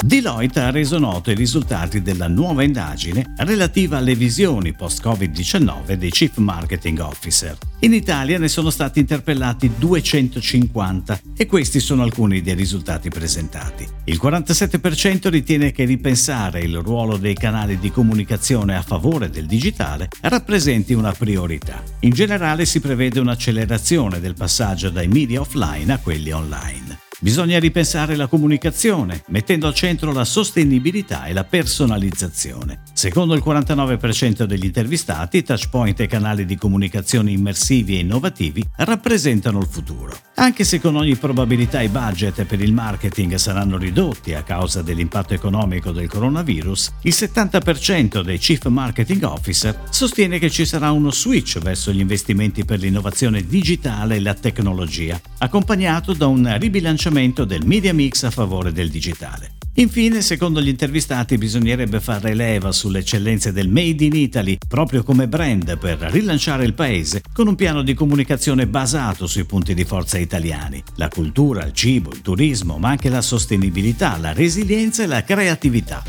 Deloitte ha reso noto i risultati della nuova indagine relativa alle visioni post-Covid-19 dei Chief Marketing Officer. In Italia ne sono stati interpellati 250 e questi sono alcuni dei risultati presentati. Il 47% ritiene che ripensare il ruolo dei canali di comunicazione a favore del digitale rappresenti una priorità. In generale si prevede un'accelerazione del passaggio dai media offline a quelli online. Bisogna ripensare la comunicazione, mettendo al centro la sostenibilità e la personalizzazione. Secondo il 49% degli intervistati, touchpoint e canali di comunicazione immersivi e innovativi rappresentano il futuro. Anche se con ogni probabilità i budget per il marketing saranno ridotti a causa dell'impatto economico del coronavirus, il 70% dei Chief Marketing Officer sostiene che ci sarà uno switch verso gli investimenti per l'innovazione digitale e la tecnologia, accompagnato da un ribilanciamento bilanciamento del media mix a favore del digitale. Infine, secondo gli intervistati, bisognerebbe fare leva sulle eccellenze del Made in Italy proprio come brand per rilanciare il paese con un piano di comunicazione basato sui punti di forza italiani, la cultura, il cibo, il turismo, ma anche la sostenibilità, la resilienza e la creatività.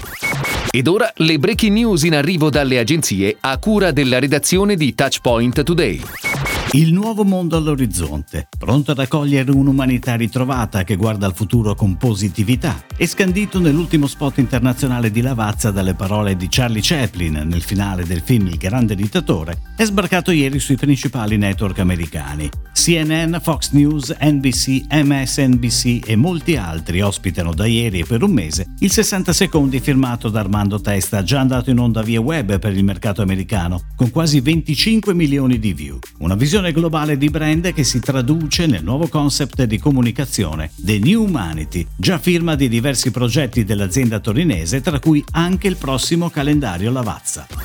Ed ora le breaking news in arrivo dalle agenzie a cura della redazione di Touchpoint Today. Il nuovo mondo all'orizzonte, pronto ad accogliere un'umanità ritrovata che guarda al futuro con positività, è scandito nell'ultimo spot internazionale di Lavazza dalle parole di Charlie Chaplin nel finale del film Il grande dittatore, è sbarcato ieri sui principali network americani. CNN, Fox News, NBC, MSNBC e molti altri ospitano da ieri e per un mese il 60 secondi firmato da Armando Testa, già andato in onda via web per il mercato americano, con quasi 25 milioni di view. Una visione globale di brand che si traduce nel nuovo concept di comunicazione The New Humanity, già firma di diversi progetti dell'azienda torinese, tra cui anche il prossimo calendario Lavazza.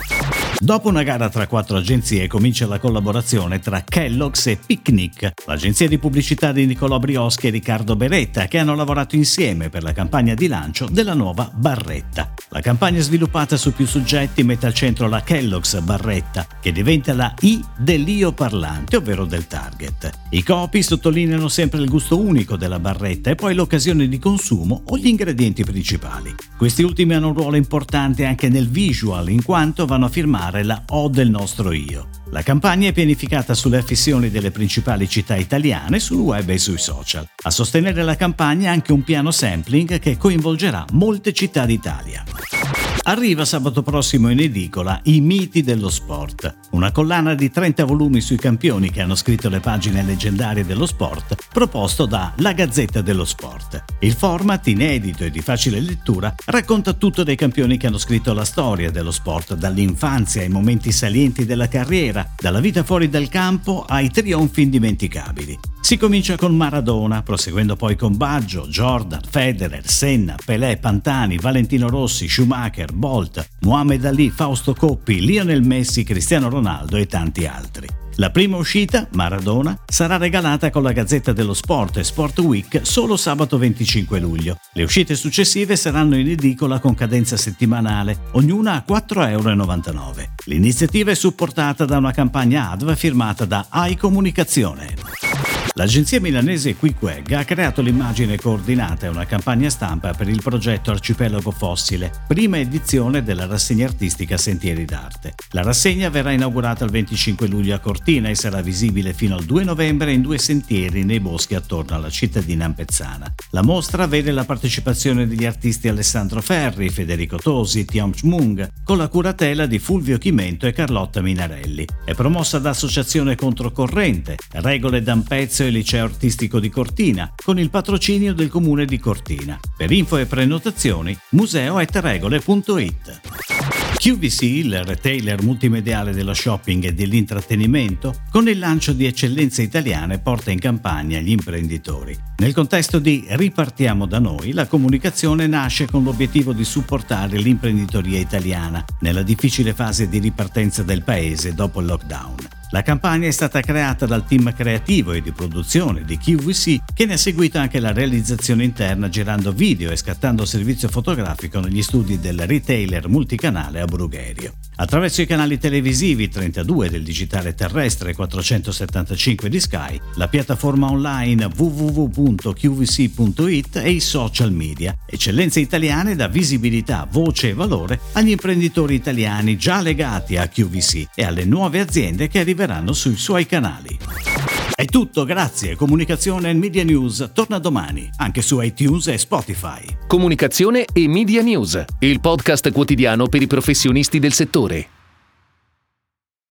Dopo una gara tra quattro agenzie comincia la collaborazione tra Kellogg's e Picnic, l'agenzia di pubblicità di Nicolò Brioschi e Riccardo Beretta, che hanno lavorato insieme per la campagna di lancio della nuova Barretta. La campagna sviluppata su più soggetti mette al centro la Kellogg's Barretta, che diventa la I dell'io parlante, ovvero del target. I copy sottolineano sempre il gusto unico della barretta e poi l'occasione di consumo o gli ingredienti principali. Questi ultimi hanno un ruolo importante anche nel visual, in quanto vanno a firmare chiamare la O del nostro io. La campagna è pianificata sulle affissioni delle principali città italiane sul web e sui social. A sostenere la campagna anche un piano sampling che coinvolgerà molte città d'Italia. Arriva sabato prossimo in edicola I miti dello sport, una collana di 30 volumi sui campioni che hanno scritto le pagine leggendarie dello sport, proposto da La Gazzetta dello Sport. Il format, inedito e di facile lettura, racconta tutto dei campioni che hanno scritto la storia dello sport, dall'infanzia ai momenti salienti della carriera, dalla vita fuori dal campo ai trionfi indimenticabili. Si comincia con Maradona, proseguendo poi con Baggio, Jordan, Federer, Senna, Pelé, Pantani, Valentino Rossi, Schumacher, Bolt, Muhammad Ali, Fausto Coppi, Lionel Messi, Cristiano Ronaldo e tanti altri. La prima uscita, Maradona, sarà regalata con la Gazzetta dello Sport e Sport Week solo sabato 25 luglio. Le uscite successive saranno in edicola con cadenza settimanale, ognuna a 4,99 euro. L'iniziativa è supportata da una campagna ADV firmata da AI Comunicazione. L'agenzia milanese QuickWeg ha creato l'immagine coordinata e una campagna stampa per il progetto Arcipelago Fossile, prima edizione della rassegna artistica Sentieri d'Arte. La rassegna verrà inaugurata il 25 luglio a Cortina e sarà visibile fino al 2 novembre in due sentieri nei boschi attorno alla cittadina ampezzana. La mostra vede la partecipazione degli artisti Alessandro Ferri, Federico Tosi, Tiam Chmung, con la curatela di Fulvio Chimento e Carlotta Minarelli. È promossa da Associazione Controcorrente, Regole d'Ampezzo del Liceo Artistico di Cortina, con il patrocinio del Comune di Cortina. Per info e prenotazioni, museo.regole.it. QVC, il retailer multimediale dello shopping e dell'intrattenimento, con il lancio di eccellenze italiane porta in campagna gli imprenditori. Nel contesto di Ripartiamo da noi, la comunicazione nasce con l'obiettivo di supportare l'imprenditoria italiana nella difficile fase di ripartenza del paese dopo il lockdown. La campagna è stata creata dal team creativo e di produzione di QVC che ne ha seguito anche la realizzazione interna girando video e scattando servizio fotografico negli studi del retailer multicanale a Brugherio. attraverso i canali televisivi 32 del digitale terrestre e 475 di Sky, la piattaforma online www.qvc.it e i social media. Eccellenze italiane da visibilità, voce e valore agli imprenditori italiani già legati a QVC e alle nuove aziende che arriveranno sui suoi canali. È tutto, grazie. Comunicazione e Media News torna domani, anche su iTunes e Spotify. Comunicazione e Media News, il podcast quotidiano per i professionisti del settore.